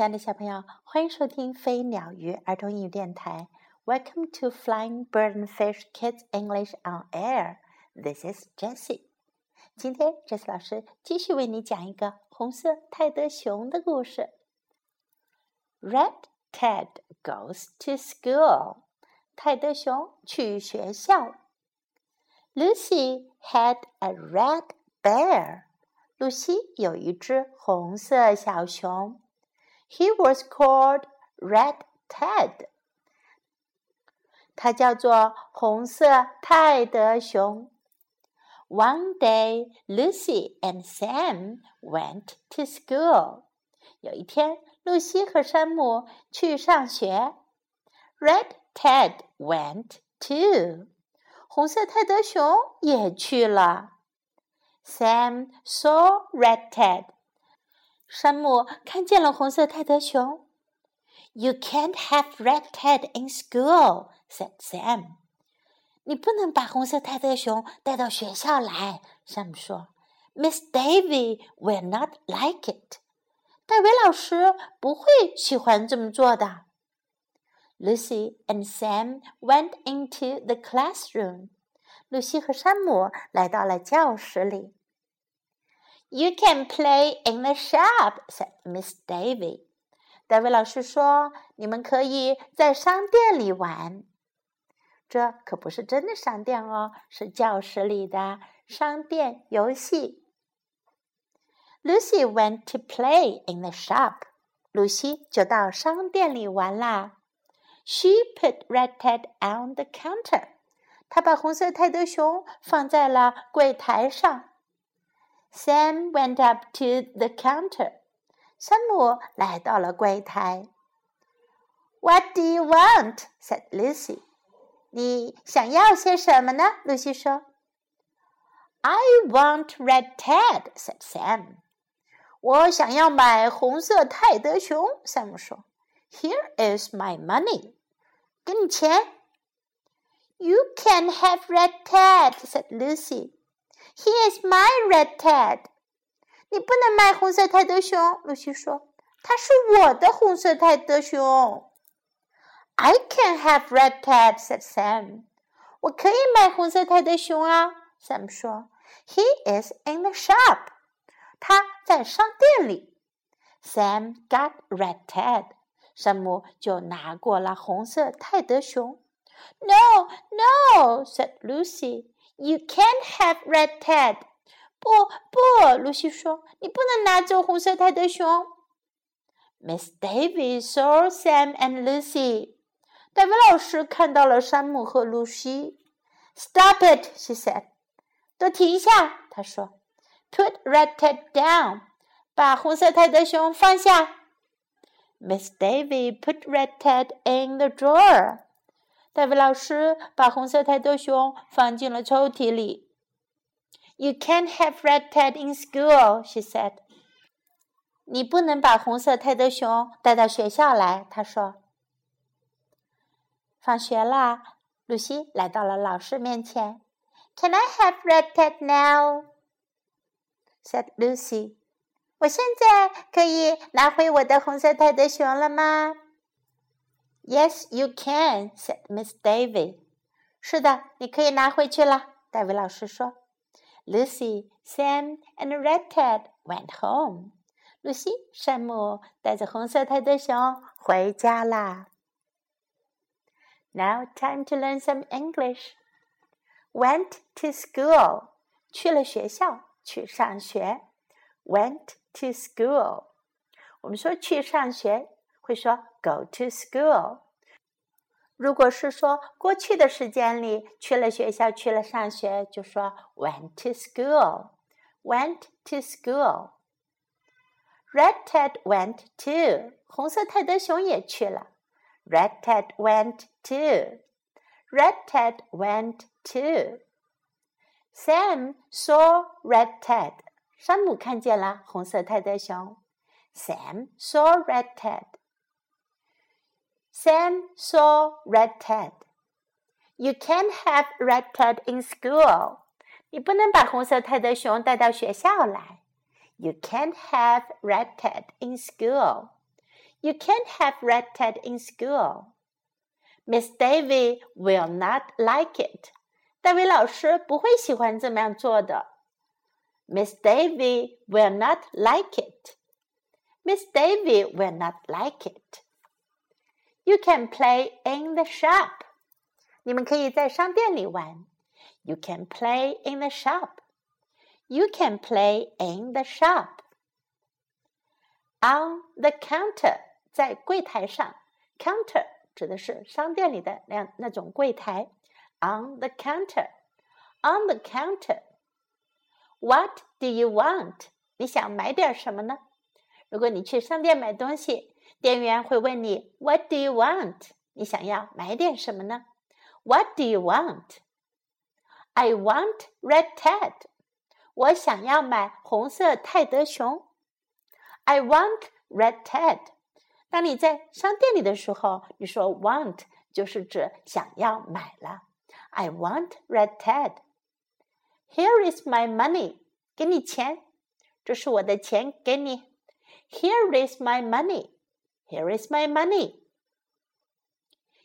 亲爱的小朋友，欢迎收听飞鸟鱼儿童英语电台。Welcome to Flying Bird and Fish Kids English on Air. This is Jessie. 今天，Jessie 老师继续为你讲一个红色泰德熊的故事。Red Ted goes to school. 泰德熊去学校。Lucy had a red bear. 露西有一只红色小熊。He was called Red Ted. 他叫做红色泰德熊。One day, Lucy and Sam went to school. 有一天，露西和山姆去上学。Red Ted went too. 红色泰德熊也去了。Sam saw Red Ted. 山姆看见了红色泰德熊。You can't have Red Ted in school," said Sam. 你不能把红色泰德熊带到学校来，山姆说。Miss Davy will not like it. 戴维老师不会喜欢这么做的。Lucy and Sam went into the classroom. 露西和山姆来到了教室里。 You can play in the shop," said Miss Davy. 戴维老师说：“你们可以在商店里玩。”这可不是真的商店哦，是教室里的商店游戏。Lucy went to play in the shop. 露西就到商店里玩啦。She put Red Ted on the counter. 她把红色泰德熊放在了柜台上。 Sam went up to the counter. 山姆来到了柜台。What do you want? said Lucy. 你想要些什么呢？露西说。I want Red Ted, said Sam. 我想要买红色泰德熊。山姆说。Here is my money. 给你钱。You can have Red Ted, said Lucy. He is my red Ted。你不能卖红色泰德熊，露西说：“它是我的红色泰德熊。” I can have red Ted said Sam. Sam。我可以买红色泰德熊啊，Sam 说。He is in the shop. shop。他在商店里。Sam got red Ted。山姆就拿过了红色泰德熊。No, no, said Lucy. You can't have red Ted. Ted。不不，露西说，你不能拿走红色泰德熊。Miss Davy saw Sam and Lucy. Lucy。戴维老师看到了山姆和露西。Stop it, she said. said。都停下，她说。Put red Ted down. 把红色泰德熊放下。Miss Davy put red Ted in the drawer。戴维老师把红色泰德熊放进了抽屉里。You can't have Red Ted in school, she said. 你不能把红色泰德熊带到学校来，他说。放学啦，露西来到了老师面前。Can I have Red Ted now? said Lucy. 我现在可以拿回我的红色泰德熊了吗 Yes, you can," said Miss Davy. 是的，你可以拿回去了，戴维老师说。Lucy, Sam, and Red Ted went home. Lucy, 山姆带着红色泰迪熊回家啦。Now time to learn some English. Went to school. 去了学校，去上学。Went to school. 我们说去上学会说 go to school。如果是说过去的时间里去了学校，去了上学，就说 went to school。went to school。Red Ted went too。红色泰德熊也去了。Red Ted went too。Red Ted went too。Sam saw Red Ted。山姆看见了红色泰德熊。Sam saw Red Ted。Sam saw Red Ted. You can't have Red Ted in school. 你不能把红色泰德熊带到学校来。You can't have Red Ted in school. You can't have Red Ted in school. Miss Davy will not like it. 戴维老师不会喜欢这么样做的。Miss Davy will not like it. Miss Davy will not like it. You can play in the shop. 你们可以在商店里玩。You can play in the shop. You can play in the shop. On the counter，在柜台上，counter 指的是商店里的那那种柜台。On the counter, on the counter. What do you want？你想买点什么呢？如果你去商店买东西， 店员会问你 "What do you want？" 你想要买点什么呢？What do you want? I want red ted. 我想要买红色泰德熊。I want red Ted。当你在商店里的时候，你说 want 就是指想要买了。I want red Ted。Here is my money。给你钱，这是我的钱，给你。Here is my money。Here is my money.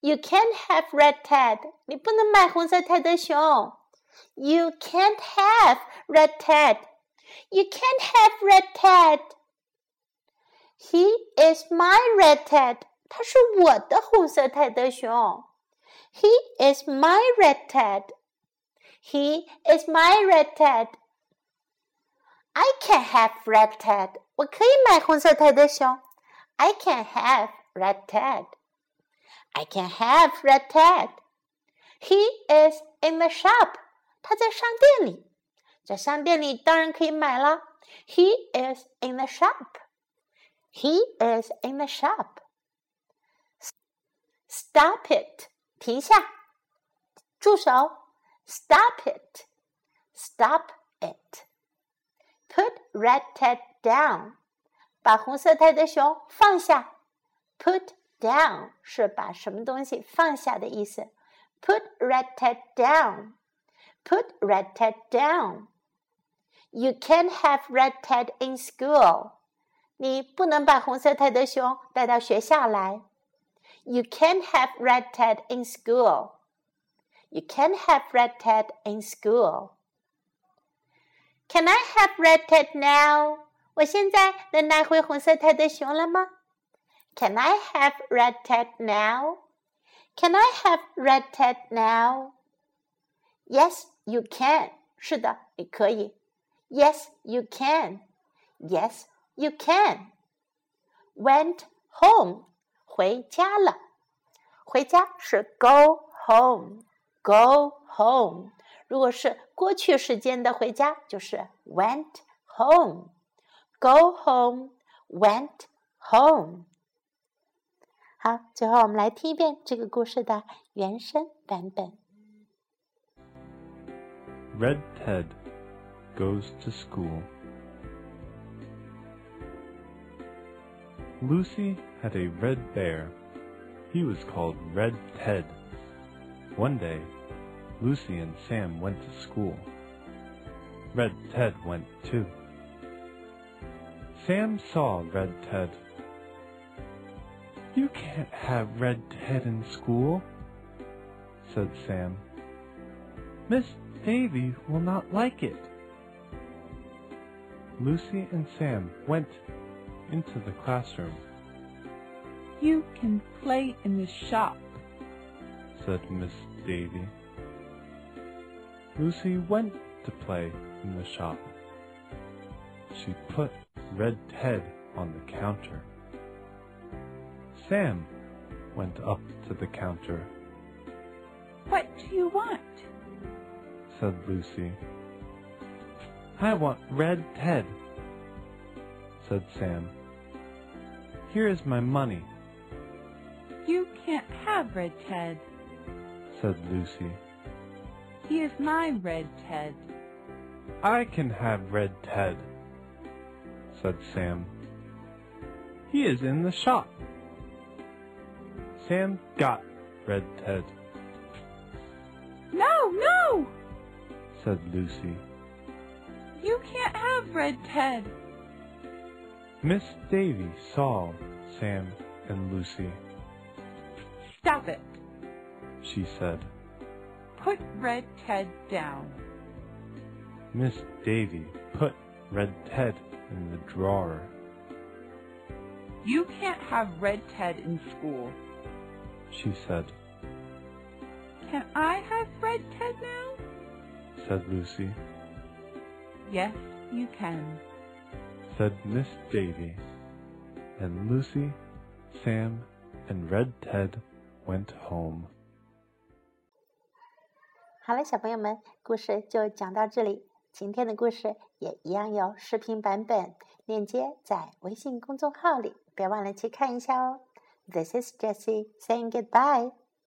You can't have red Ted. 你不能买红色泰德熊。You can't have red Ted. You can't have red Ted. He is my red Ted. 他是我的红色泰德熊。He is my red Ted. He is my red Ted. I can have red Ted. 我可以买红色泰德熊。 I can have red Ted. I can have red Ted. He is in the shop. 他在商店里，在商店里当然可以买了。He is in the shop. He is in the shop. Stop it. 停下，住手。Stop it. Stop it. Put red Ted down. 把红色泰德熊放下。Put down 是把什么东西放下的意思。Put red Ted down. Put red Ted down. You can't have red Ted in school. 你不能把红色泰德熊带到学校来。You can't have red Ted in school. You can't have red Ted in school. Can I have red Ted now? 我现在能拿回红色泰德熊了吗？Can I have red Ted now? Can I have red Ted now? Yes, you can. 是的，你可以。Yes, you can. Yes, you can. Went home. 回家了。回家是 go home. Go home. 如果是过去时间的回家，就是 went home。Go home, went home。好，最后我们来听一遍这个故事的原声版本。Red Ted goes to school. Lucy had a red bear. He was called Red Ted. One day, Lucy and Sam went to school. Red Ted went too. Sam saw Red Ted. You can't have Red Ted in school, said Sam. Miss Davy will not like it. Lucy and Sam went into the classroom. You can play in the shop, said Miss Davy. Lucy went to play in the shop. She put Red Ted on the counter. Sam went up to the counter. What do you want? said Lucy. I want Red Ted, said Sam. Here is my money. You can't have Red Ted, said Lucy. He is my Red Ted. I can have Red Ted, said Sam. He is in the shop. Sam got Red Ted. No, no, said Lucy. You can't have Red Ted. Miss Davy saw Sam, and Lucy. Stop it. She said, Put Red Ted down. Miss Davy put Red Ted in the drawer. You can't have Red Ted in school. She said, Can I have Red Ted now? said Lucy, Yes, you can. said Miss Davy. And Lucy, Sam, and Red Ted went home. 好了，小朋友们，故事就讲到这里。 今天的故事也一样有视频版本，链接在微信公众号里，别忘了去看一下哦。This is Jessie saying goodbye.